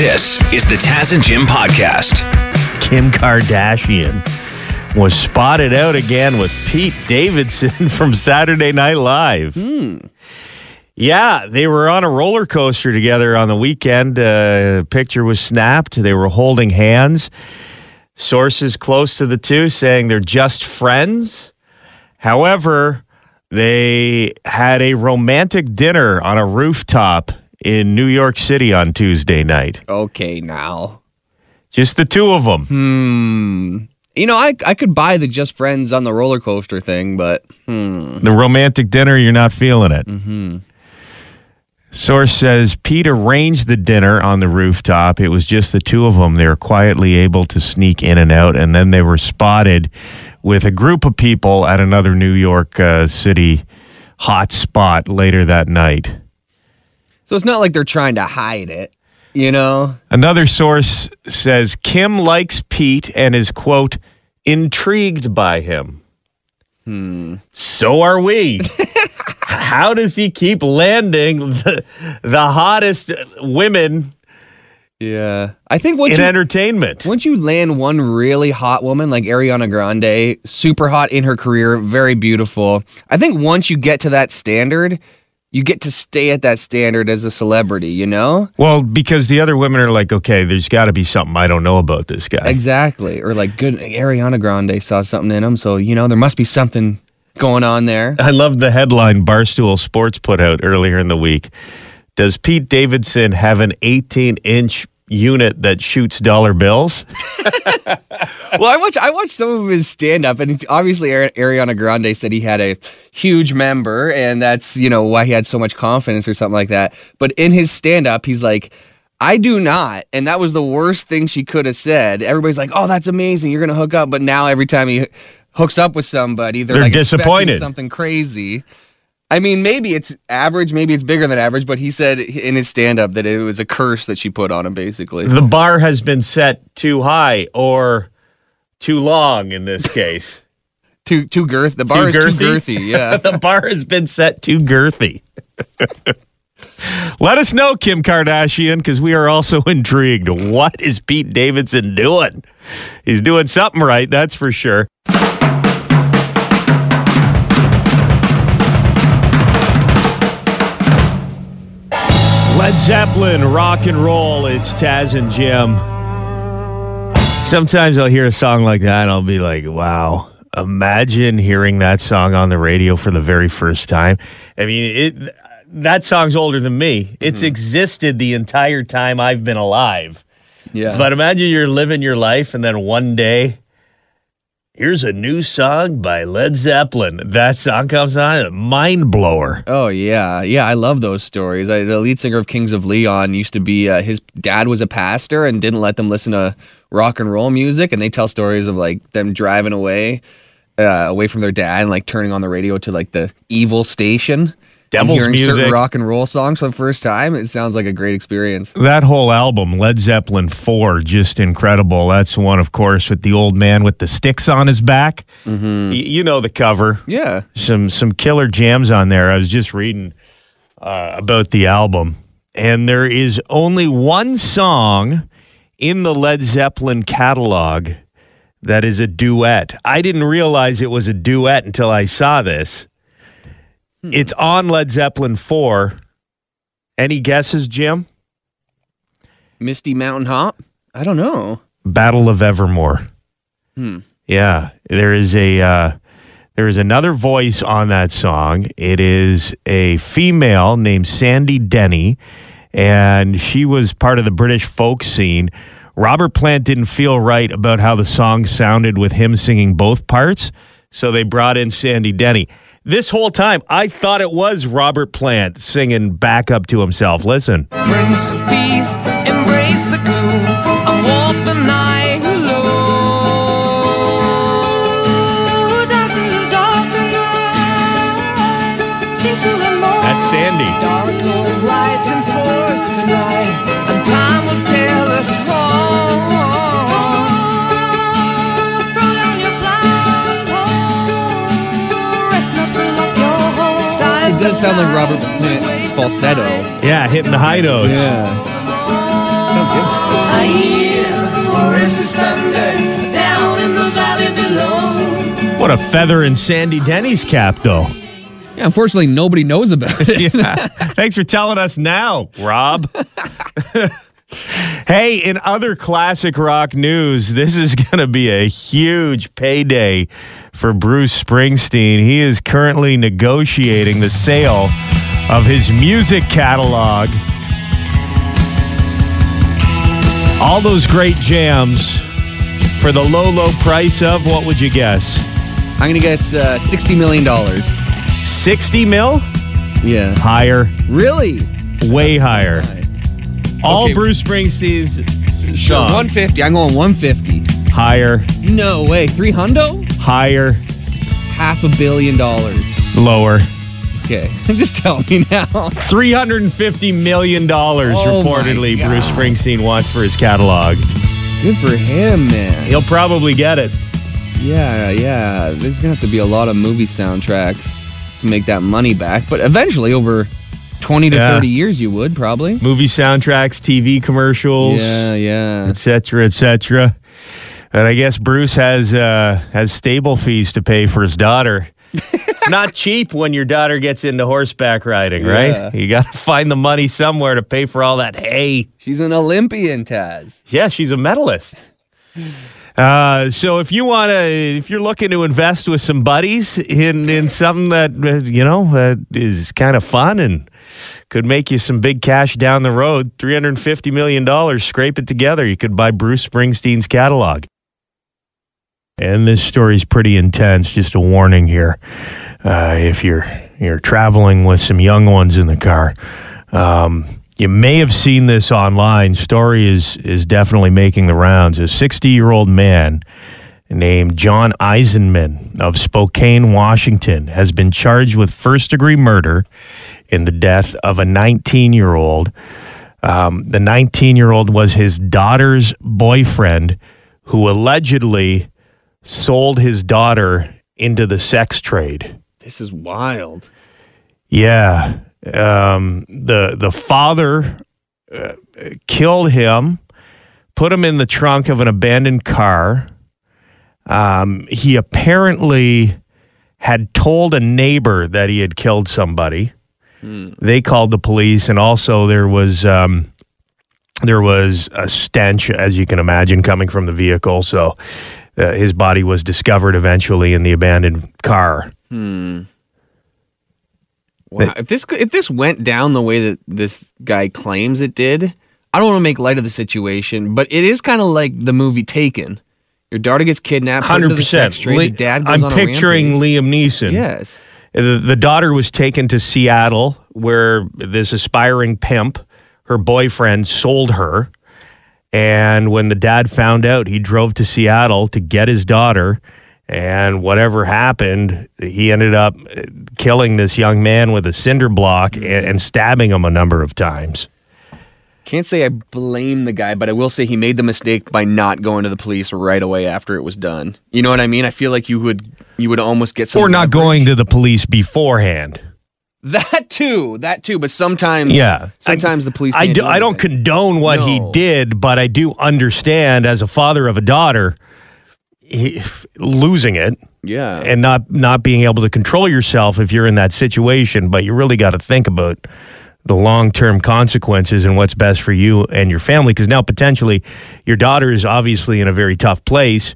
This is the Taz and Jim podcast. Kim Kardashian was spotted out again with Pete Davidson from Saturday Night Live. Yeah, they were on a roller coaster together on the weekend. Uh, picture was snapped. They were holding hands. Sources close to the two saying they're just friends. However, they had a romantic dinner on a rooftop in New York City on Tuesday night. Okay, now. Just the two of them. Hmm. You know, I I could buy the just friends on the roller coaster thing, but hmm. The romantic dinner, you're not feeling it. Mm-hmm. Source says Pete arranged the dinner on the rooftop. It was just the two of them. They were quietly able to sneak in and out, and then they were spotted with a group of people at another New York uh, City hot spot later that night. So it's not like they're trying to hide it, you know? Another source says Kim likes Pete and is, quote, intrigued by him. Hmm. So are we. How does he keep landing the, the hottest women Yeah. I think once in you, entertainment? once you land one really hot woman like Ariana Grande, super hot in her career, very beautiful. I think once you get to that standard, you get to stay at that standard as a celebrity, you know? Well, because the other women are like, okay, there's got to be something I don't know about this guy. Exactly. Or like good Ariana Grande saw something in him, so you know there must be something going on there. I love the headline Barstool Sports put out earlier in the week. Does Pete Davidson have an 18 inch unit that shoots dollar bills? well, I watched I watched some of his stand up, and obviously Ari- Ariana Grande said he had a huge member, and that's you know why he had so much confidence or something like that. But in his stand up, he's like. I do not, and that was the worst thing she could have said. Everybody's like, "Oh, that's amazing! You're gonna hook up," but now every time he hooks up with somebody, they're, They're like disappointed. something crazy. I mean, maybe it's average, maybe it's bigger than average, but he said in his stand up that it was a curse that she put on him, basically. The bar has been set too high or too long in this case. Too too girth. The bar is too girthy. Yeah. the bar has been set too girthy. Let us know, Kim Kardashian, because we are also intrigued. What is Pete Davidson doing? He's doing something right, that's for sure. Zeppelin, rock and roll. It's Taz and Jim. Sometimes I'll hear a song like that and I'll be like, wow, imagine hearing that song on the radio for the very first time. I mean, it that song's older than me. It's hmm. existed the entire time I've been alive. Yeah. But imagine you're living your life and then one day here's a new song by Led Zeppelin. That song comes on, mind blower. Oh yeah, yeah. I love those stories. I, the lead singer of Kings of Leon used to be. Uh, his dad was a pastor and didn't let them listen to rock and roll music. And they tell stories of like them driving away, uh, away from their dad, and like turning on the radio to like the evil station. Devil's hearing certain rock and roll songs for the first time. It sounds like a great experience. That whole album, Led Zeppelin 4, just incredible. That's one, of course, with the old man with the sticks on his back. Y- you know the cover. Yeah. Some some killer jams on there. I was just reading uh, about the album, and there is only one song in the Led Zeppelin catalog that is a duet. I didn't realize it was a duet until I saw this. It's on Led Zeppelin 4. Any guesses, Jim? Misty Mountain Hop. I don't know. Battle of Evermore. Hmm. Yeah, there is a uh, there is another voice on that song. It is a female named Sandy Denny, and she was part of the British folk scene. Robert Plant didn't feel right about how the song sounded with him singing both parts, so they brought in Sandy Denny. This whole time, I thought it was Robert Plant singing back up to himself. Listen. Prince of Peace, embrace the gloom, and walk the night alone. Dancing in It does sound like Robert Plant's falsetto. Yeah, hitting the high notes. Yeah. What a feather in Sandy Denny's cap, though. Yeah, unfortunately, nobody knows about it. yeah. Thanks for telling us now, Rob. hey, in other classic rock news, this is going to be a huge payday for Bruce Springsteen. He is currently negotiating the sale of his music catalog. All those great jams for the low, low price of what would you guess? I'm gonna guess uh, sixty million dollars. 60 mil? Yeah. Higher, Really? way higher. All Okay. Bruce Springsteen's Sure. songs. One fifty. I'm going one fifty. Higher, No way. Three hundo? higher, Half a billion dollars. lower. Okay. Just tell me now. $350 million Oh my reportedly God. Bruce Springsteen wants for his catalog. Good for him, man. He'll probably get it. Yeah, yeah. There's gonna have to be a lot of movie soundtracks to make that money back, but eventually, over twenty to Yeah. thirty years, you would probably. Movie soundtracks, TV commercials, Yeah, yeah. etc., etc. And I guess Bruce has uh, has stable fees to pay for his daughter. it's not cheap when your daughter gets into horseback riding, Yeah. right? You got to find the money somewhere to pay for all that hay. She's an Olympian, Taz. Yeah, she's a medalist. Uh, so if you want to, if you're looking to invest with some buddies in in something that uh, you know uh, is kind of fun and could make you some big cash down the road, three hundred fifty million dollars, scrape it together. You could buy Bruce Springsteen's catalog. And this story's pretty intense. Just a warning here: uh, if you're you're traveling with some young ones in the car. Um, you may have seen this online. Story is is definitely making the rounds. A 60 year old man named John Eisenman of Spokane, Washington, has been charged with first degree murder in the death of a 19 year old. Um, the 19 year old was his daughter's boyfriend, who allegedly sold his daughter into the sex trade. This is wild. Yeah, um, the the father uh, killed him, put him in the trunk of an abandoned car. Um, he apparently had told a neighbor that he had killed somebody. They called the police, and also there was um, there was a stench, as you can imagine, coming from the vehicle. So uh, his body was discovered eventually in the abandoned car. Wow. If this if this went down the way that this guy claims it did, I don't want to make light of the situation, but it is kind of like the movie Taken. Your daughter gets kidnapped, Hundred percent. sex trade, the dad goes I'm on picturing rampage. Liam Neeson. Yes. The, the daughter was taken to Seattle, where this aspiring pimp, her boyfriend, sold her. And when the dad found out, he drove to Seattle to get his daughter. And whatever happened, he ended up killing this young man with a cinder block and, and stabbing him a number of times. Can't say I blame the guy, but I will say he made the mistake by not going to the police right away after it was done. You know what I mean? I feel like you would you would almost get some Or not leverage. going to the police beforehand. that too, that too. But sometimes, Yeah. sometimes the police. I, do, do I don't condone what he did, but I do understand as a father of a daughter he, losing it Yeah, and not not being able to control yourself if you're in that situation. But you really got to think about the long term consequences and what's best for you and your family. Because now potentially your daughter is obviously in a very tough place.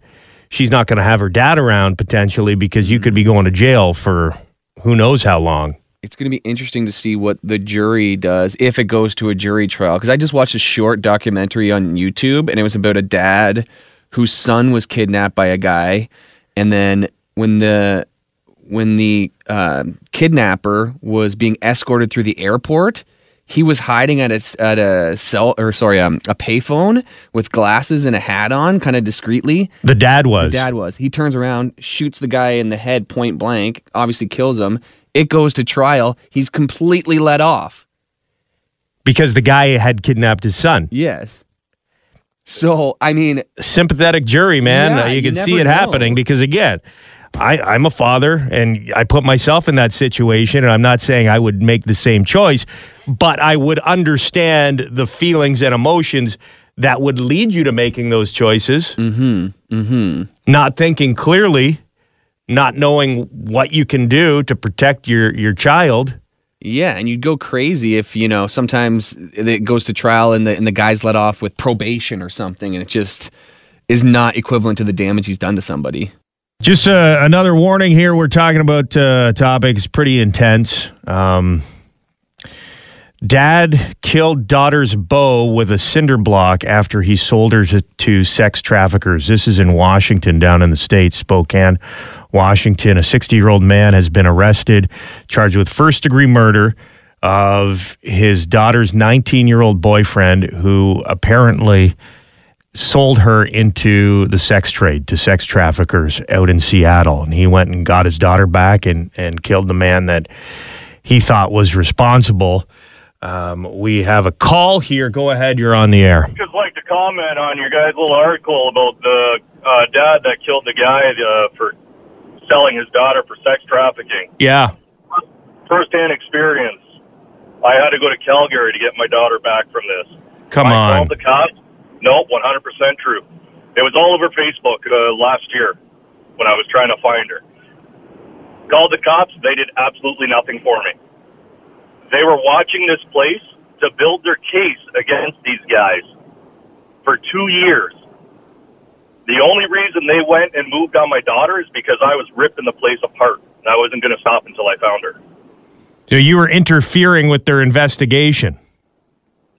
She's not going to have her dad around potentially because you could be going to jail for who knows how long. it's going to be interesting to see what the jury does if it goes to a jury trial. Because I just watched a short documentary on YouTube, and it was about a dad whose son was kidnapped by a guy, and then when the when the uh, kidnapper was being escorted through the airport, he was hiding at a at a cell or sorry um, a payphone with glasses and a hat on, kind of discreetly. The dad was. The Dad was. He turns around, shoots the guy in the head point blank, obviously kills him. It goes to trial. He's completely let off. because the guy had kidnapped his son. Yes. So, I mean, sympathetic jury, man. Yeah, Uh, you you can see it know. happening because again, I, I'm a father and I put myself in that situation, and I'm not saying I would make the same choice, but I would understand the feelings and emotions that would lead you to making those choices. Mm-hmm. Mm-hmm. Not thinking clearly not knowing what you can do to protect your your child. Yeah, and you'd go crazy if you know sometimes it goes to trial and the and the guy's let off with probation or something, and it just is not equivalent to the damage he's done to somebody. Just uh, another warning here. We're talking about uh, topics pretty intense. Um, dad killed daughter's beau with a cinder block after he sold her to, sex traffickers. This is in Washington, down in the States, Spokane, Washington. A 60 year old man has been arrested, charged with first degree murder of his daughter's 19 year old boyfriend, who apparently sold her into the sex trade to sex traffickers out in Seattle. And he went and got his daughter back and, and killed the man that he thought was responsible. Um, we have a call here. Go ahead. You're on the air. I'd just like to comment on your guys' little article about the uh, dad that killed the guy uh, for selling his daughter for sex trafficking. Yeah. First-hand experience. I had to go to Calgary to get my daughter back from this. Come I on. called the cops. Nope, 100% true. It was all over Facebook uh, last year when I was trying to find her. Called the cops. They did absolutely nothing for me. They were watching this place to build their case against these guys for two years. The only reason they went and moved on my daughter is because I was ripping the place apart. And I wasn't going to stop until I found her. So you were interfering with their investigation.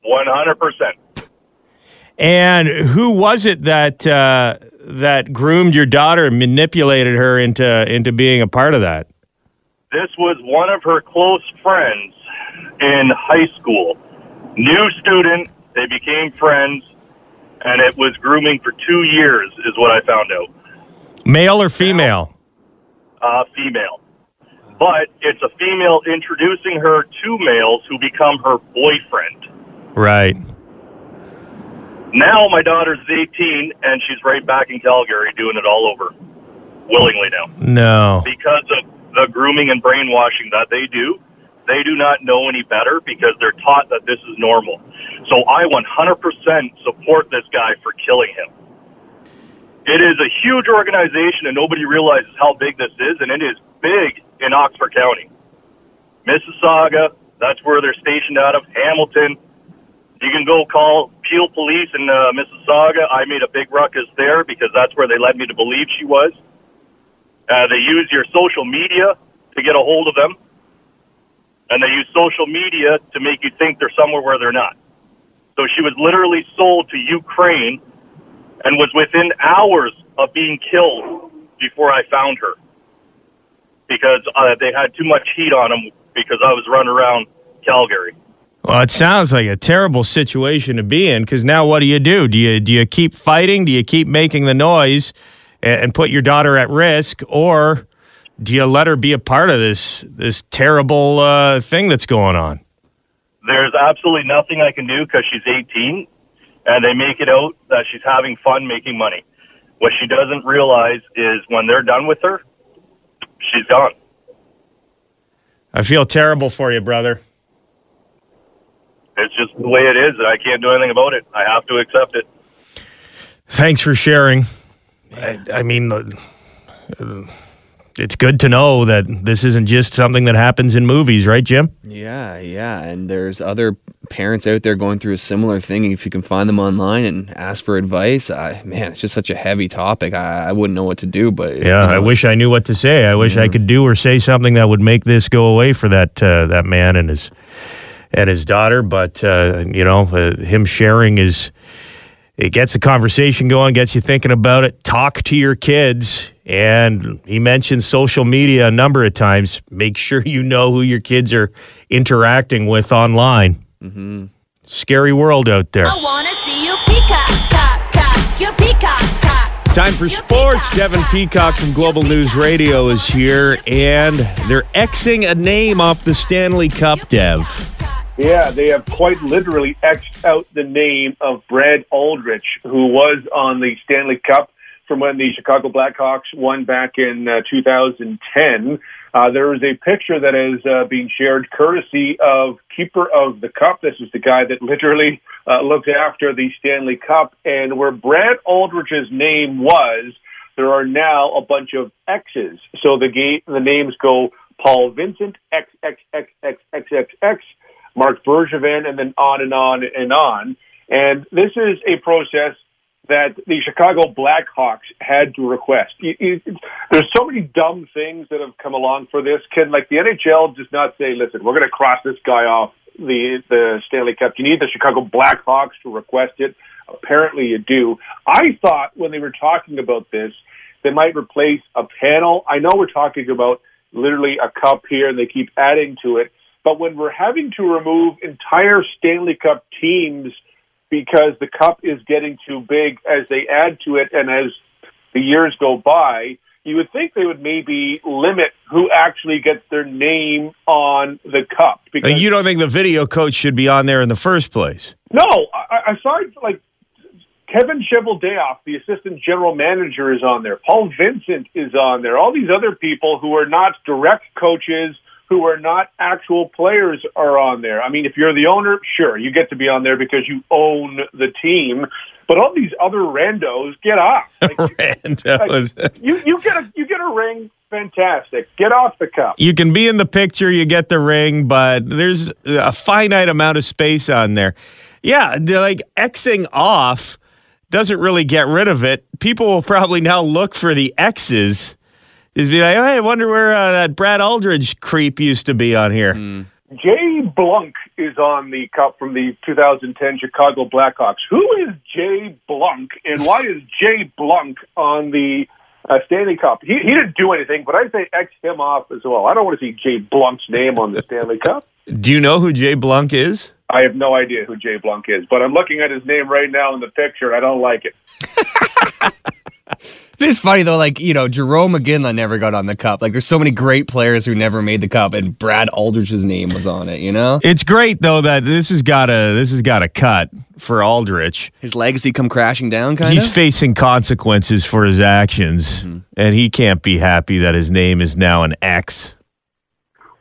100%. And who was it that uh, that groomed your daughter and manipulated her into into being a part of that? This was one of her close friends in high school. New student, they became friends, and it was grooming for two years, is what I found out. Male or female? Uh, female. But it's a female introducing her to males who become her boyfriend. Right. Now my daughter's 18, and she's right back in Calgary doing it all over, willingly now. No. because of the grooming and brainwashing that they do, they do not know any better because they're taught that this is normal. So I 100% support this guy for killing him. It is a huge organization and nobody realizes how big this is, and it is big in Oxford County. Mississauga, that's where they're stationed out of. Hamilton, you can go call Peel Police in uh, Mississauga. I made a big ruckus there because that's where they led me to believe she was. Uh, they use your social media to get a hold of them, and they use social media to make you think they're somewhere where they're not. So she was literally sold to Ukraine and was within hours of being killed before I found her because uh, they had too much heat on them because I was running around Calgary. Well, it sounds like a terrible situation to be in because now what do you do? Do you do you keep fighting? Do you keep making the noise and, and put your daughter at risk, or do you let her be a part of this this terrible uh, thing that's going on? There's absolutely nothing I can do because she's 18 and they make it out that she's having fun making money. What she doesn't realize is when they're done with her, she's gone. I feel terrible for you, brother. It's just the way it is, and I can't do anything about it. I have to accept it. Thanks for sharing. I, I mean, uh, it's good to know that this isn't just something that happens in movies, right, Jim? Yeah, yeah, and there's other parents out there going through a similar thing. If you can find them online and ask for advice, I, man, it's just such a heavy topic. I, I wouldn't know what to do. But Yeah, you know, I wish I knew what to say. I wish I could do or say something that would make this go away for that uh, that man and his and his daughter. But uh, you know, uh, him sharing is it gets the conversation going, gets you thinking about it. Talk to your kids. And he mentioned social media a number of times. Make sure you know who your kids are interacting with online. Mm-hmm. Scary world out there. I wanna see you peacock, cock, cock, you peacock, cock. Time for sports. Devin Peacock from Global News Radio is here, and they're Xing a name off the Stanley Cup, Dev. Yeah, they have quite literally X'd out the name of Brad Aldrich, who was on the Stanley Cup from when the Chicago Blackhawks won back in uh, 2010. Uh, there is a picture that is uh, being shared courtesy of Keeper of the Cup. This is the guy that literally uh, looked after the Stanley Cup. And where Brad Aldrich's name was, there are now a bunch of X's. So the ga- the names go Paul Vincent X X X X X X X, Marc Bergevin, and then on and on and on. And this is a process that the Chicago Blackhawks had to request. There's so many dumb things that have come along for this. Can like the NHL just not say, "Listen, we're going to cross this guy off the the Stanley Cup"? You need the Chicago Blackhawks to request it. Apparently, you do. I thought when they were talking about this, they might replace a panel. I know we're talking about literally a cup here, and they keep adding to it. But when we're having to remove entire Stanley Cup teams because the cup is getting too big as they add to it and as the years go by, you would think they would maybe limit who actually gets their name on the cup. Because You don't think the video coach should be on there in the first place? no, I, I saw like Kevin Cheveldayoff, the assistant general manager, is on there. Paul Vincent is on there. All these other people who are not direct coaches, who are not actual players, are on there. I mean, if you're the owner, sure, you get to be on there because you own the team. But all these other randos, get off. Like, And that was- you you get a you get a ring, fantastic. Get off the cup. you can be in the picture, you get the ring, but there's a finite amount of space on there. Yeah, like Xing off doesn't really get rid of it. People will probably now look for the X's. Is be like, hey, I wonder where uh, that Brad Aldrich creep used to be on here. Jay Blunk is on the cup from the 2010 Chicago Blackhawks. Who is Jay Blunk, and why is Jay Blunk on the uh, Stanley Cup? He, he didn't do anything, but I'd say X him off as well. I don't want to see Jay Blunk's name on the Stanley Cup. Do you know who Jay Blunk is? I have no idea who Jay Blunk is, but I'm looking at his name right now in the picture, and I don't like it. It is funny though, like you know, Jarome Iginla never got on the cup. Like, there's so many great players who never made the cup, and Brad Aldrich's name was on it. You know, It's great though that this has got a this has got a cut for Aldrich. his legacy come crashing down, kind of? He's of. facing consequences for his actions, and he can't be happy that his name is now an X.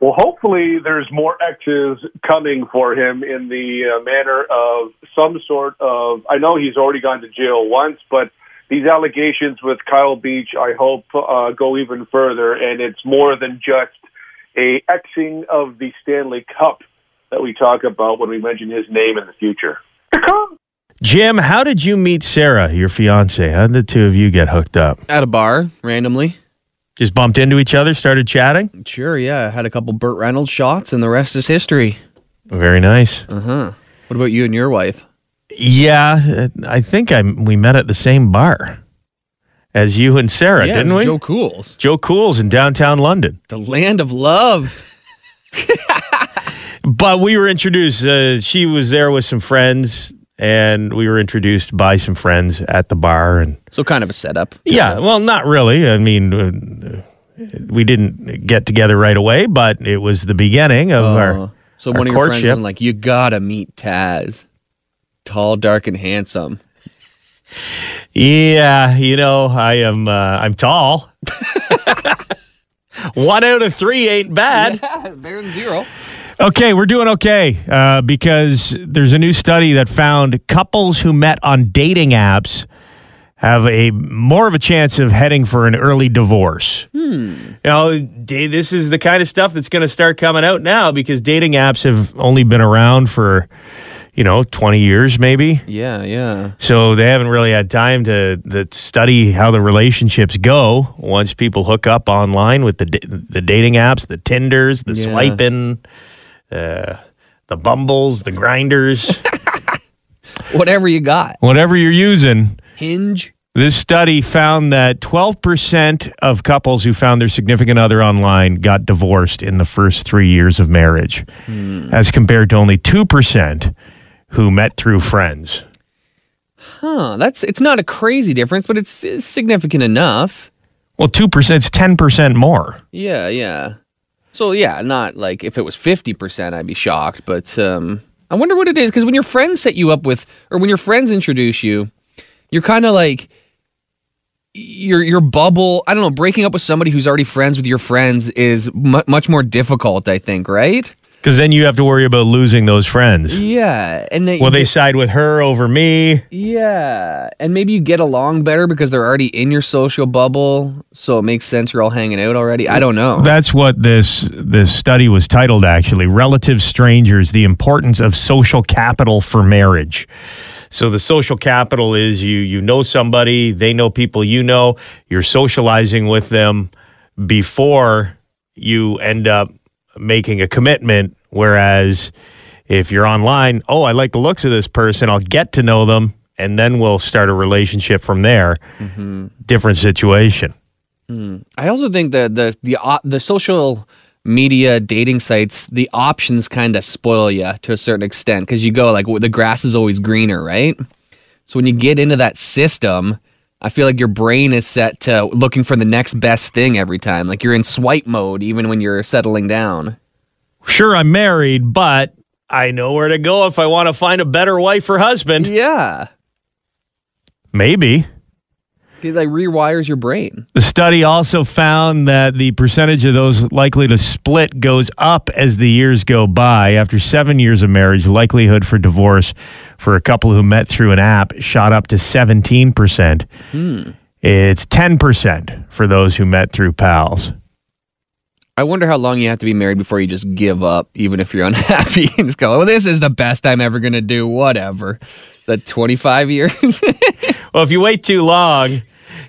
Well, hopefully there's more X's coming for him in the uh, manner of some sort of. I know he's already gone to jail once, but these allegations with Kyle Beach, I hope, uh, go even further, and it's more than just a Xing of the Stanley Cup that we talk about when we mention his name in the future. Jim, how did you meet Sarah, your fiance? How did the two of you get hooked up? At a bar, randomly. Just bumped into each other, started chatting? Sure, yeah. Had a couple Burt Reynolds shots, and the rest is history. Very nice. Uh huh. What about you and your wife? Yeah, I think I we met at the same bar as you and Sarah, yeah, didn't we? Joe Kools, Joe Kool's in downtown London. the land of love. But we were introduced. Uh, she was there with some friends, and we were introduced by some friends at the bar. And So kind of a setup. yeah, well, not really. I mean, uh, we didn't get together right away, but it was the beginning of Uh, our. so our one of your friends was like, "You gotta meet Taz, tall, dark, and handsome." Yeah, you know, I am. Uh, I'm tall. One out of three ain't bad. Better than zero. Okay, we're doing okay uh, because there's a new study that found couples who met on dating apps have a more of a chance of heading for an early divorce. You know, this is the kind of stuff that's going to start coming out now because dating apps have only been around for, you know, 20 years maybe. Yeah, yeah. So they haven't really had time to, to study how the relationships go once people hook up online with the the dating apps, the Tinders, the Yeah. swiping, uh, the Bumbles, the Grinders, Whatever you got. whatever you're using. Hinge. This study found that 12% of couples who found their significant other online got divorced in the first three years of marriage, as compared to only 2% who met through friends. Huh. That's it's not a crazy difference, but it's, it's significant enough. Well, 2% is 10% more. Yeah, yeah. So yeah, not like if it was fifty percent, I'd be shocked. But um, I wonder what it is because when your friends set you up with, or when your friends introduce you, you're kind of like your your bubble. I don't know. Breaking up with somebody who's already friends with your friends is mu- much more difficult. I think, right? Because then you have to worry about losing those friends. Yeah, and they, Will they side with her over me? Yeah, and maybe you get along better because they're already in your social bubble, so it makes sense you're all hanging out already. I don't know. That's what this this study was titled actually. Relative strangers, the importance of social capital for marriage. So the social capital is you you know somebody, they know people you know, you're socializing with them before you end up making a commitment whereas if you're online, oh, I like the looks of this person, I'll get to know them and then we'll start a relationship from there. Mm-hmm. Different situation. Hmm. I also think that the the op- the social media dating sites, the options kind of spoil you to a certain extent because you go like the grass is always greener, right? So when you get into that system, I feel like your brain is set to looking for the next best thing every time. Like you're in swipe mode even when you're settling down. sure I'm married, but I know where to go if I want to find a better wife or husband. Yeah, Maybe. It like rewires your brain. The study also found that the percentage of those likely to split goes up as the years go by. After seven years of marriage, likelihood for divorce for a couple who met through an app shot up to 17%. Hmm. It's 10% for those who met through pals. I wonder how long you have to be married before you just give up, even if you're unhappy, and just go, "Well, this is the best I'm ever gonna do." Whatever. The 25 years? Well, if you wait too long,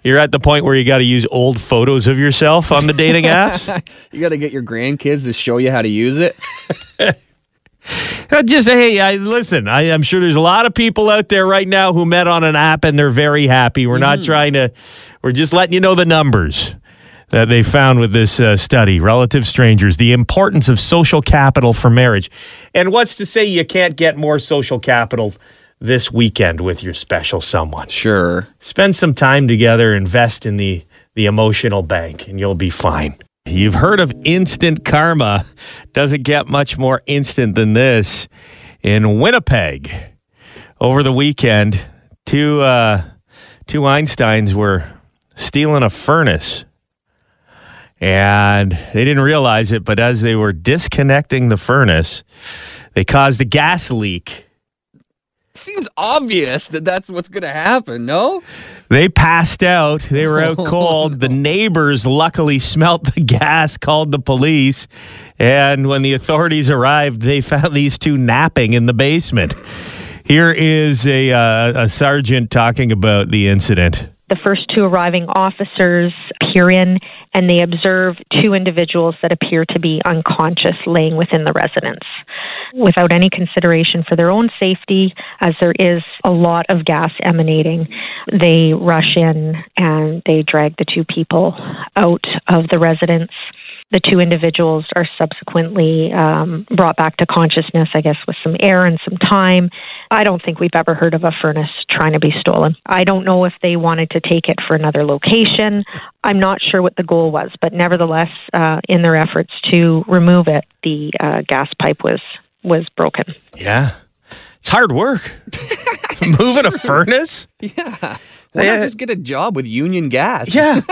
you're at the point where you got to use old photos of yourself on the dating apps. you got to get your grandkids to show you how to use it. Just hey, I, listen. I, I'm sure there's a lot of people out there right now who met on an app and they're very happy. We're not trying to. We're just letting you know the numbers that they found with this uh, study. Relative strangers, the importance of social capital for marriage, and what's to say you can't get more social capital this weekend with your special someone. Sure. Spend some time together, invest in the the emotional bank, and you'll be fine. You've heard of instant karma. Doesn't get much more instant than this. In Winnipeg, over the weekend, two uh, two Einsteins were stealing a furnace, and they didn't realize it. But as they were disconnecting the furnace, they caused a gas leak. Seems obvious that that's what's going to happen, no? They passed out. They were out cold. The neighbors luckily smelt the gas, called the police. And when the authorities arrived, they found these two napping in the basement. Here is a, uh, a sergeant talking about the incident. The first two arriving officers peer in and they observe two individuals that appear to be unconscious laying within the residence. Without any consideration for their own safety, as there is a lot of gas emanating, they rush in and they drag the two people out of the residence. The two individuals are subsequently um, brought back to consciousness, I guess, with some air and some time. I don't think we've ever heard of a furnace trying to be stolen. I don't know if they wanted to take it for another location. I'm not sure what the goal was, but nevertheless, uh, in their efforts to remove it, the uh, gas pipe was was broken. Yeah. It's hard work. Moving a furnace? Yeah. Why Yeah. not just get a job with Union Gas? Yeah.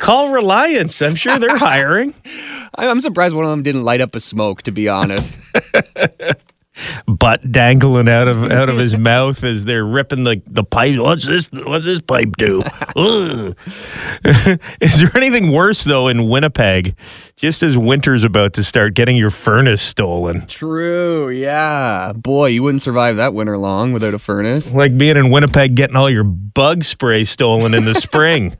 Call Reliance. I'm sure they're hiring. I- I'm surprised one of them didn't light up a smoke, to be honest. Butt dangling out of out of his mouth as they're ripping the, the pipe. What's this? What's this pipe do? Is there anything worse though in Winnipeg? Just as winter's about to start, getting your furnace stolen. True, yeah. Boy, you wouldn't survive that winter long without a furnace. Like being in Winnipeg, getting all your bug spray stolen in the spring.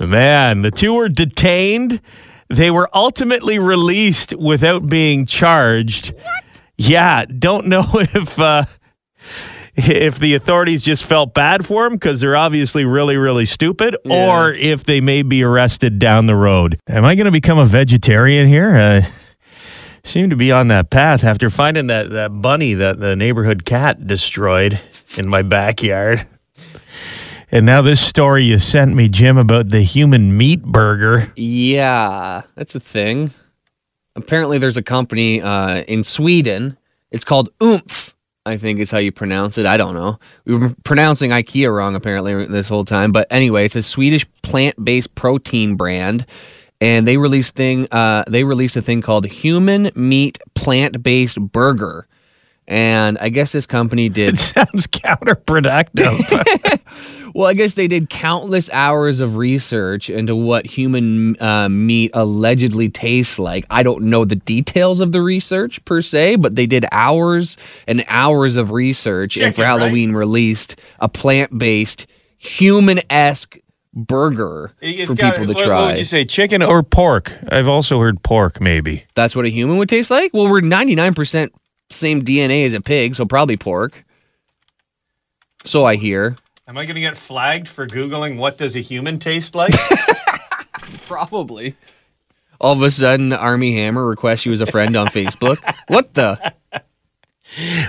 Man, the two were detained. They were ultimately released without being charged. What? Yeah, don't know if uh, if the authorities just felt bad for them because they're obviously really, really stupid, or if they may be arrested down the road. Am I going to become a vegetarian here? Uh, seem to be on that path after finding that, that bunny that the neighborhood cat destroyed in my backyard. And now this story you sent me, Jim, about the human meat burger. Yeah, that's a thing. Apparently, there's a company uh, in Sweden. It's called Oumph, I think is how you pronounce it. I don't know. We were pronouncing IKEA wrong apparently this whole time. But anyway, it's a Swedish plant based protein brand. and they released thing. Uh, they released a thing called Human Meat Plant Based Burger, and I guess this company did It sounds counterproductive. Well, I guess they did countless hours of research into what human uh, meat allegedly tastes like. I don't know the details of the research per se, but they did hours and hours of research and for Chicken, right? Halloween released a plant based, human esque burger It's for got- people to what- try. What would you say, chicken or pork? I've also heard pork, maybe. That's what a human would taste like? Well, we're 99% same DNA as a pig, so probably pork. So I hear. Am I going to get flagged for Googling what does a human taste like? Probably. All of a sudden, Armie Hammer requests you as a friend on Facebook. What the?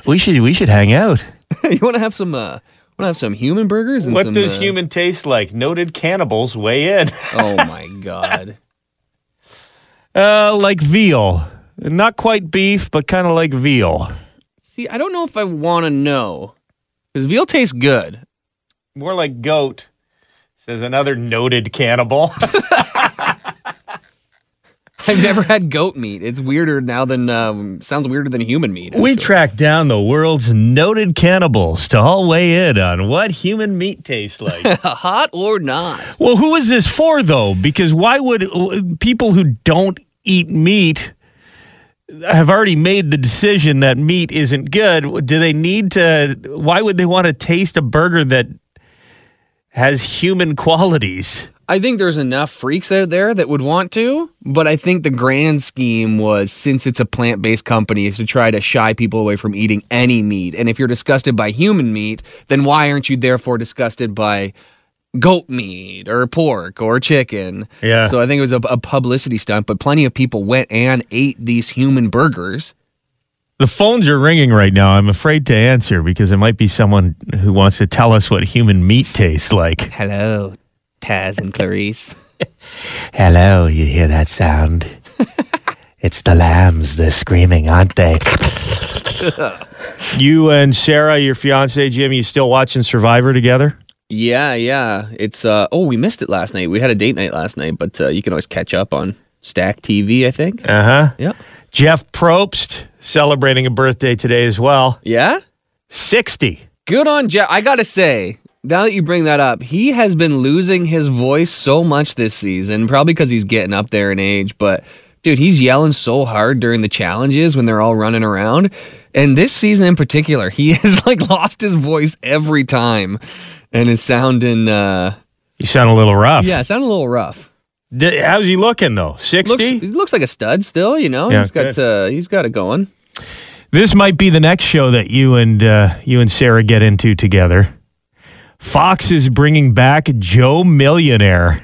we should we should hang out. you want to have some? Uh, want to have some human burgers? And What some, does uh, human taste like? Noted cannibals weigh in. Oh my god! Uh, like veal. Not quite beef, but kind of like veal. See, I don't know if I want to know because veal tastes good. More like goat, says another noted cannibal. I've never had goat meat. It's weirder now than um, sounds weirder than human meat. we actually. tracked down the world's noted cannibals to all weigh in on what human meat tastes like. hot or not. well, who is this for, though? Because why would people who don't eat meat have already made the decision that meat isn't good? Do they need to? Why would they want to taste a burger that has human qualities? I think there's enough freaks out there that would want to, but I think the grand scheme was since it's a plant based company, is to try to shy people away from eating any meat. And if you're disgusted by human meat, then why aren't you therefore disgusted by goat meat or pork or chicken? Yeah. So I think it was a, a publicity stunt, but plenty of people went and ate these human burgers. The phones are ringing right now. I'm afraid to answer because it might be someone who wants to tell us what human meat tastes like. Hello, Taz and Clarice. Hello, you hear that sound? it's the lambs. They're screaming, aren't they? you and Sarah, your fiance Jim, you still watching Survivor together? Yeah, yeah. It's uh oh, we missed it last night. We had a date night last night, but uh, you can always catch up on Stack TV, I think. Uh huh. Yep. Jeff Probst celebrating a birthday today as well. Yeah? 60. Good on Jeff. I got to say, now that you bring that up, he has been losing his voice so much this season, probably because he's getting up there in age, but dude, he's yelling so hard during the challenges when they're all running around. And this season in particular, he has like lost his voice every time and it's sounding uh You sound a little rough. yeah, sounding a little rough. D- how's he looking, though? 60? Looks, he looks like a stud still, you know. Yeah, he's got uh, he's got it going. This might be the next show that you and uh, you and Sarah get into together. Fox is bringing back Joe Millionaire.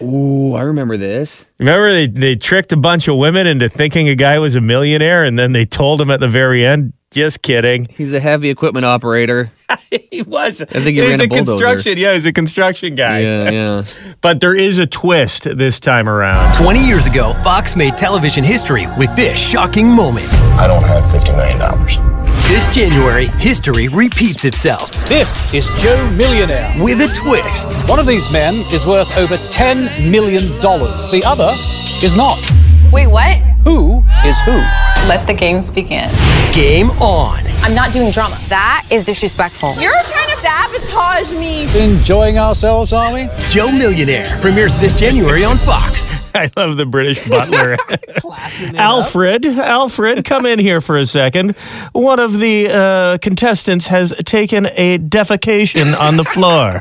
Ooh, I remember this. Remember they, they tricked a bunch of women into thinking a guy was a millionaire and then they told him at the very end, just kidding. He's a heavy equipment operator. he was. I think he He's ran a a construction. Yeah, he's a construction guy. Yeah, yeah. But there is a twist this time around. 20 years ago, Fox made television history with this shocking moment. I don't have $50 million. This January, history repeats itself This is Joe Millionaire. with a twist. One of these men is worth over $10 million. The other is not. Wait, what? Who is who? Let the games begin. Game on. I'm not doing drama. That is disrespectful. You're trying to sabotage me. Enjoying ourselves, are we? Joe Millionaire premieres this January on Fox. I love the British butler. Alfred, Alfred, come in here for a second. One of the uh, contestants has taken a defecation on the floor.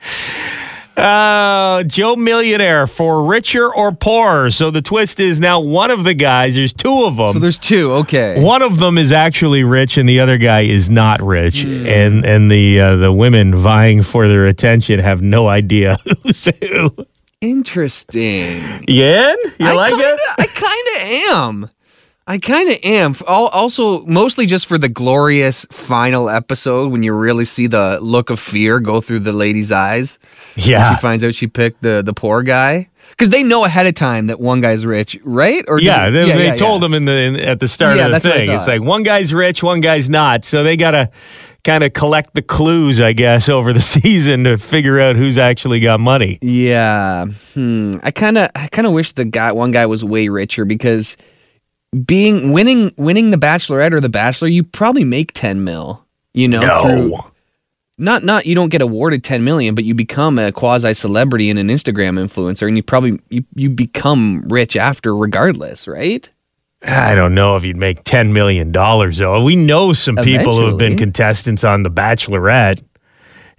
Uh, Joe Millionaire for richer or poorer. So the twist is now one of the guys, there's two of them. So there's two. Okay. one of them is actually rich and the other guy is not rich. And and the uh, the women vying for their attention have no idea who's who. Interesting. Yeah? You I like kinda, it? I kind of am. I kind of am. Also, mostly just for the glorious final episode when you really see the look of fear go through the lady's eyes. Yeah. she finds out she picked the the poor guy because they know ahead of time that one guy's rich, right? Or Yeah, they- they, they yeah, told yeah. him in the in, at the start Yeah, of the that's what I thing. It's like one guy's rich, one guy's not. So they gotta kind of collect the clues, I guess, over the season to figure out who's actually got money. Yeah. Hmm. I kind of I kind of wish the guy one guy was way richer because being winning winning the bachelorette or the bachelor, you probably make 10 mil, you know, No. through not not you don't get awarded 10 million, but you become a quasi celebrity and an Instagram influencer and you probably you, you become rich after regardless, right? I don't know if you'd make $10 million, though. We know some people who have been contestants on The Bachelorette,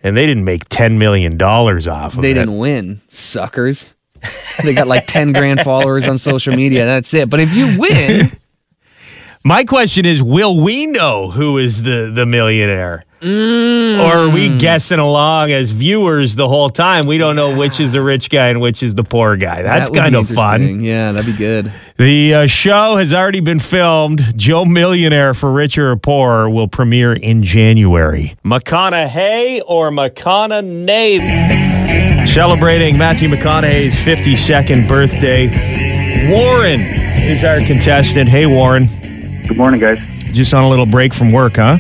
and they didn't make $10 million off of They it. They didn't win, suckers. they got like 10 grand followers on social media. That's it. But if you win, My question is, will we know who is the, the millionaire? Or are we guessing along as viewers the whole time? We don't know which is the rich guy and which is the poor guy. That's that kind of fun. Yeah, that'd be good. The uh, show has already been filmed. Joe Millionaire for Richer or Poorer will premiere in January. McConaughey or McConaughey? Celebrating Matthew McConaughey's 52nd birthday. Warren is our contestant. Hey, Warren. Good morning, guys. Just on a little break from work, huh?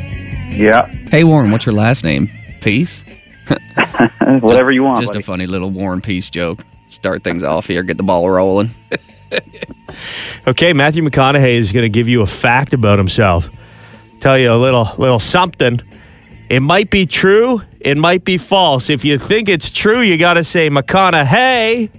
Yeah. Hey, Warren, what's your last name? Peace? Whatever you want, Just buddy. a funny little Warren Peace joke. Start things off here, get the ball rolling. Okay, Matthew McConaughey is going to give you a fact about himself. Tell you a little little something. It might be true, it might be false. If you think it's true, you got to say McConaughey.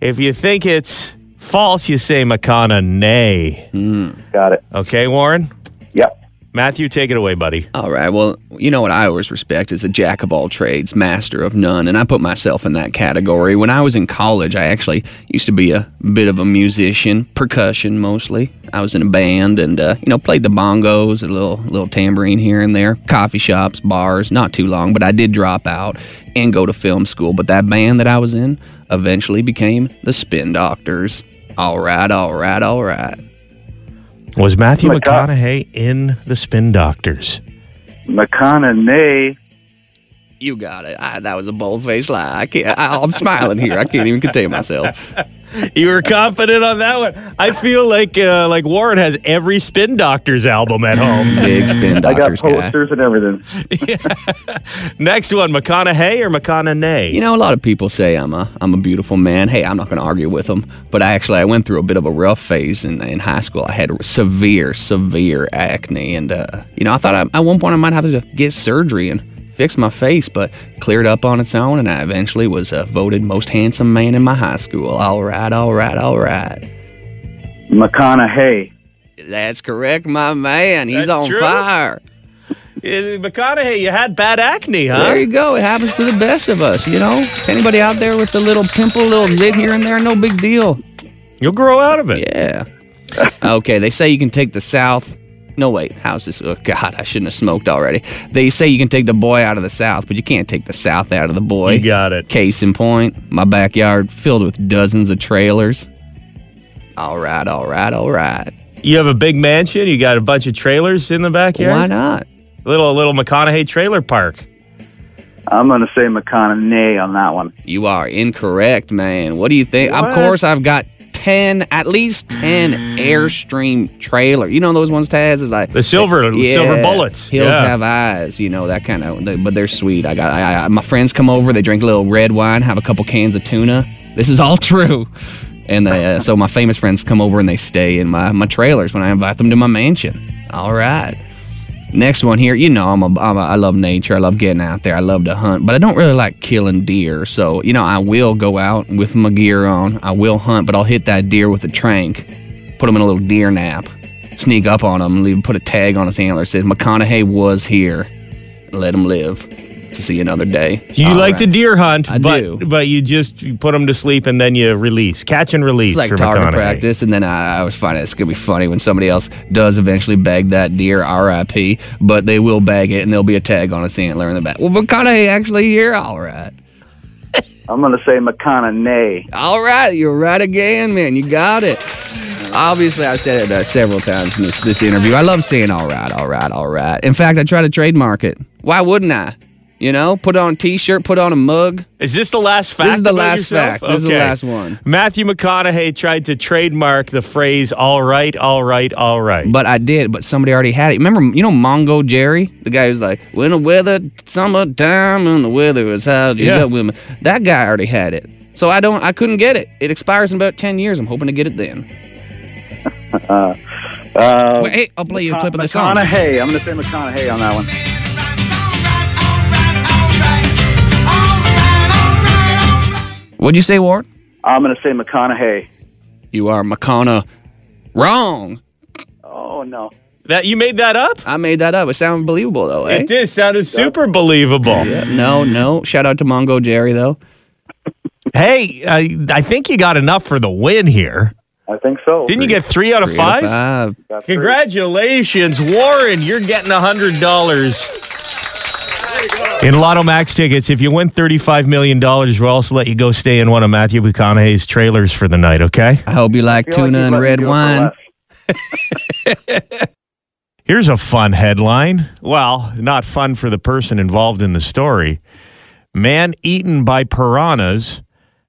If you think it's false, you say McConaughey. Hmm. Got it. Okay, Warren? Yep. Matthew, take it away, buddy. All right. Well, you know what I always respect is a jack of all trades, master of none, and I put myself in that category. When I was in college, I actually used to be a bit of a musician, percussion mostly. I was in a band and uh, you know played the bongos, a little little tambourine here and there, coffee shops, bars. Not too long, but I did drop out and go to film school. But that band that I was in eventually became the Spin Doctors. All right, all right, all right. Was Matthew McCon- McConaughey in the Spin Doctors? McConaughey. You got it. I, that was a bold faced lie. I can't. I, I'm smiling here. I can't even contain myself. You were confident on that one. I feel like uh, like Warren has every Spin Doctors album at home. Big Spin I got Doctors guy. posters and everything. Next one, McConaughey or McConaughey? You know, a lot of people say I'm a I'm a beautiful man. Hey, I'm not going to argue with them, but I actually I went through a bit of a rough phase in, in high school. I had severe severe acne, and uh, you know I thought I, at one point I might have to get surgery and fix my face, but cleared up on its own, and I eventually was uh, voted most handsome man in my high school. All right, all right, all right. McConaughey. That's correct, my man. He's That's on true? fire. Uh, McConaughey, you had bad acne, huh? There you go. It happens to the best of us, you know? Anybody out there with a little pimple, little zit here and there, no big deal. You'll grow out of it. Yeah. okay, they say you can take the South. No, wait. How's this? Oh, God, I shouldn't have smoked already. They say you can take the boy out of the South, but you can't take the South out of the boy. You got it. Case in point, my backyard filled with dozens of trailers. All right, all right, all right. You have a big mansion. You got a bunch of trailers in the backyard. Why not? Little little McConaughey trailer park. I'm going to say McConaughey on that one. You are incorrect, man. What do you think? What? Of course, I've got 10, at least 10 Airstream trailer. You know those ones, Taz? Is like The silver- silver bullets. Hills Yeah. have eyes, you know, that kind of, but they're sweet. I got, I, I, my friends come over, they drink a little red wine, have a couple cans of tuna. This is all true. And they, uh, so my famous friends come over and they stay in my, my trailers when I invite them to my mansion. All right. Next one here, you know, I'm a, I'm a, I love nature. I love getting out there. I love to hunt, but I don't really like killing deer. So, you know, I will go out with my gear on. I will hunt, but I'll hit that deer with a trank, put him in a little deer nap, sneak up on him, leave, put a tag on his antler says McConaughey was here. Let him live to see another day. You All like right. to deer hunt, I but do. but you just you put them to sleep and then you release, catch and release It's like for target practice, and then I, I always find it's gonna be funny when somebody else does eventually bag that deer, R.I.P. But they will bag it, and there'll be a tag on its antler in the back. Well, McConaughey actually here, all right, I'm going to say McConaughey. all right, you're right again, man. You got it. Obviously, I've said it uh, several times in this, this interview. I love saying all right, all right, all right. In fact, I try to trademark it. Why wouldn't I? You know, put on a t-shirt, put on a mug. Is this the last fact? This is the about last yourself? fact. This is the Okay. last one. Matthew McConaughey tried to trademark the phrase "all right, all right, all right." But I did, but somebody already had it. Remember, you know Mungo Jerry? The guy who's like, when the weather, summertime, and the weather is hot, you Yeah. got women. That guy already had it. So I don't, I couldn't get it. It expires in about 10 years. I'm hoping to get it then. Uh, uh, Wait, hey, I'll play you a McCona- clip of the song. McConaughey. I'm going to say McConaughey on that one. What'd you say, Ward? I'm going to say McConaughey. You are McCona. Wrong. Oh, no. That you made that up? I made that up. It sounded believable, though, eh? It did sounded super believable. Yeah, no, no. Shout out to Mungo Jerry, though. Hey, I, I think you got enough for the win here. I think so. Didn't you get three out of Three five? out of five. That's three. Congratulations, Warren. You're getting a hundred dollars. In Lotto Max tickets, if you win $35 million, we'll also let you go stay in one of Matthew McConaughey's trailers for the night, okay? I hope you like I feel like tuna and red do it for wine. Here's a fun headline. Well, not fun for the person involved in the story. Man eaten by piranhas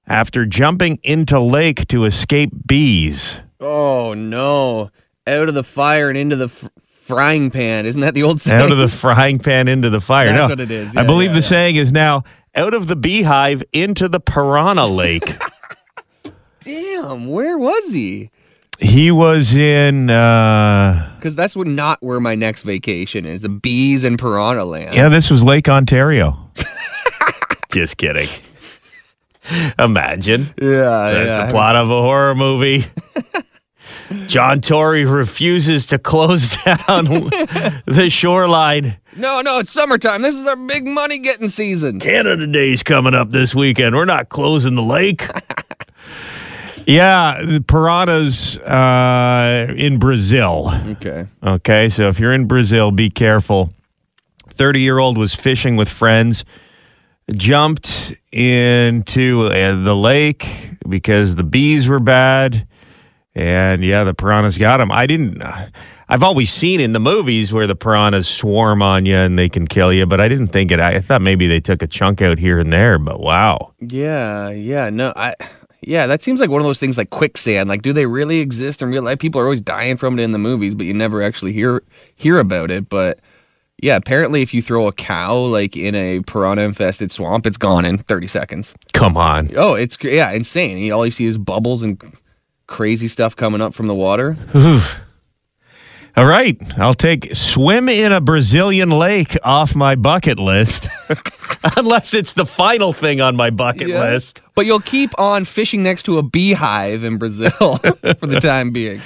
after jumping into lake to escape bees. Oh, no. Out of the fire and into the fr- frying pan. Isn't that the old saying? Out of the frying pan into the fire. That's No, what it is. I believe yeah, the yeah. saying is now out of the beehive into the piranha lake. Damn, where was he? he was in uh Because that's what not where my next vacation is. The bees and piranha land. yeah, this was Lake Ontario. Just kidding. Imagine. Yeah, That's yeah. the plot of a horror movie. John Tory refuses to close down the shoreline. No, no, it's summertime. This is our big money getting season. Canada Day's coming up this weekend. We're not closing the lake. yeah, the piranhas uh, in Brazil. Okay. Okay, so if you're in Brazil, be careful. 30 year old was fishing with friends, jumped into uh, the lake because the bees were bad. And yeah, the piranhas got him. I didn't. Uh, I've always seen in the movies where the piranhas swarm on you and they can kill you, but I didn't think it. I thought maybe they took a chunk out here and there, but wow. Yeah, yeah, no, I. Yeah, that seems like one of those things like quicksand. Like, do they really exist in real life? People are always dying from it in the movies, but you never actually hear hear about it. But yeah, apparently, if you throw a cow like in a piranha infested swamp, it's gone in 30 seconds. Come on. Oh, it's yeah, insane. All you see is bubbles and crazy stuff coming up from the water. All right, I'll take swim in a Brazilian lake off my bucket list, unless it's the final thing on my bucket Yeah. list. But you'll keep on fishing next to a beehive in Brazil for the time being.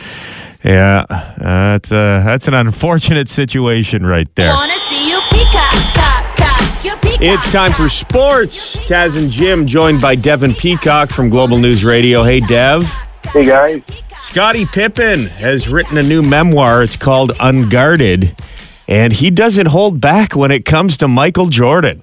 Yeah, that's uh, that's an unfortunate situation right there. Wanna see you peacock, cock, cock, your peacock. It's time for sports. Taz and Jim joined by Devin Peacock from Global News Radio. Hey, Dev. Hey guys. Scottie Pippen has written a new memoir. It's called Unguarded, and he doesn't hold back when it comes to Michael Jordan.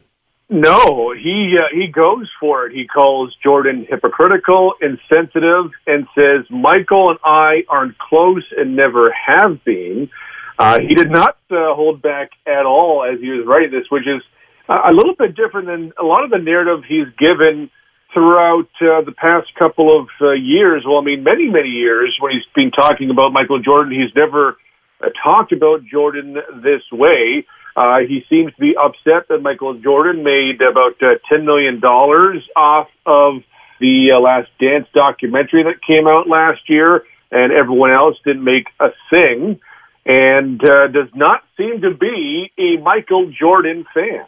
No, he uh, he goes for it. He calls Jordan hypocritical, insensitive, and says Michael and I aren't close and never have been. Uh, he did not uh, hold back at all as he was writing this, which is uh, a little bit different than a lot of the narrative he's given throughout uh, the past couple of uh, years. Well, I mean, many many years when he's been talking about Michael Jordan, he's never uh, talked about Jordan this way. Uh, he seems to be upset that Michael Jordan made about uh, $10 million off of the uh, Last Dance documentary that came out last year, and everyone else didn't make a thing, and uh, does not seem to be a Michael Jordan fan.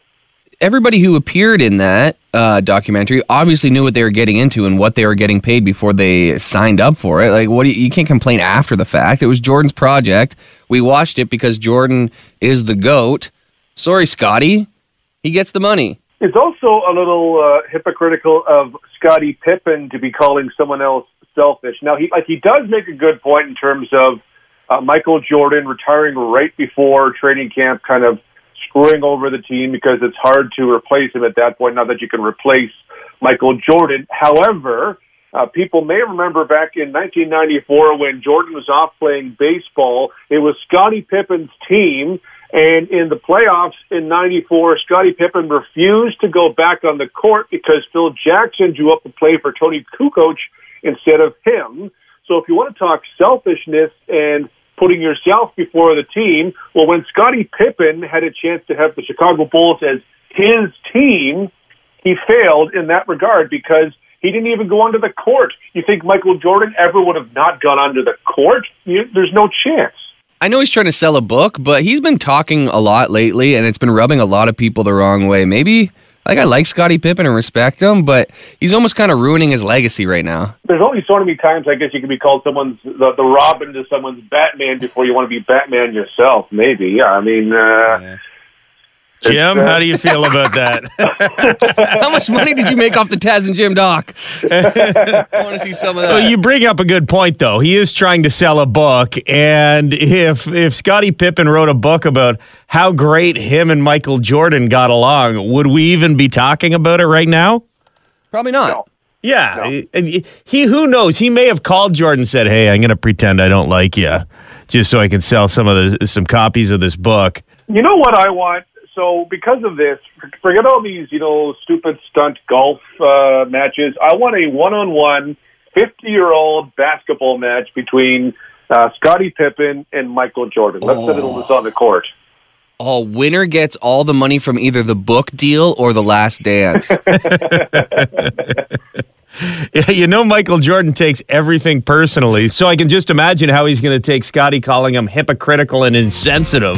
Everybody who appeared in that uh, documentary obviously knew what they were getting into and what they were getting paid before they signed up for it. Like, what do you, you can't complain after the fact. It was Jordan's project. We watched it because Jordan is the goat. Sorry, Scottie, he gets the money. It's also a little uh, hypocritical of Scottie Pippen to be calling someone else selfish. Now, he like he does make a good point in terms of uh, Michael Jordan retiring right before training camp, kind of screwing over the team because it's hard to replace him at that point. Not that you can replace Michael Jordan. However, uh, people may remember back in 1994 when Jordan was off playing baseball. It was Scottie Pippen's team, And in the playoffs in 94, Scottie Pippen refused to go back on the court because Phil Jackson drew up a play for Toni Kukoc instead of him. So if you want to talk selfishness and putting yourself before the team, well, when Scottie Pippen had a chance to have the Chicago Bulls as his team, he failed in that regard because he didn't even go onto the court. You think Michael Jordan ever would have not gone onto the court? You, there's no chance. I know he's trying to sell a book, but he's been talking a lot lately, and it's been rubbing a lot of people the wrong way. Maybe, like, I like Scottie Pippen and respect him, but he's almost kind of ruining his legacy right now. There's only so many times I guess you can be called someone's the, the Robin to someone's Batman before you want to be Batman yourself. Maybe, yeah. I mean, uh, Jim, how do you feel about that? How much money did you make off the Taz and Jim doc? I want to see some of that. Well, you bring up a good point, though. He is trying to sell a book, and if if Scottie Pippen wrote a book about how great him and Michael Jordan got along, would we even be talking about it right now? Probably not. Yeah, and he who knows? He may have called Jordan and said, "Hey, I'm going to pretend I don't like you, just so I can sell some of the some copies of this book." You know what I want? So because of this, forget all these, you know, stupid stunt golf uh, matches. I want a one-on-one 50-year-old basketball match between uh, Scottie Pippen and Michael Jordan. Let's settle this on the court. Oh, winner gets all the money from either the book deal or the last dance. Yeah, you know Michael Jordan takes everything personally, so I can just imagine how he's going to take Scottie calling him hypocritical and insensitive.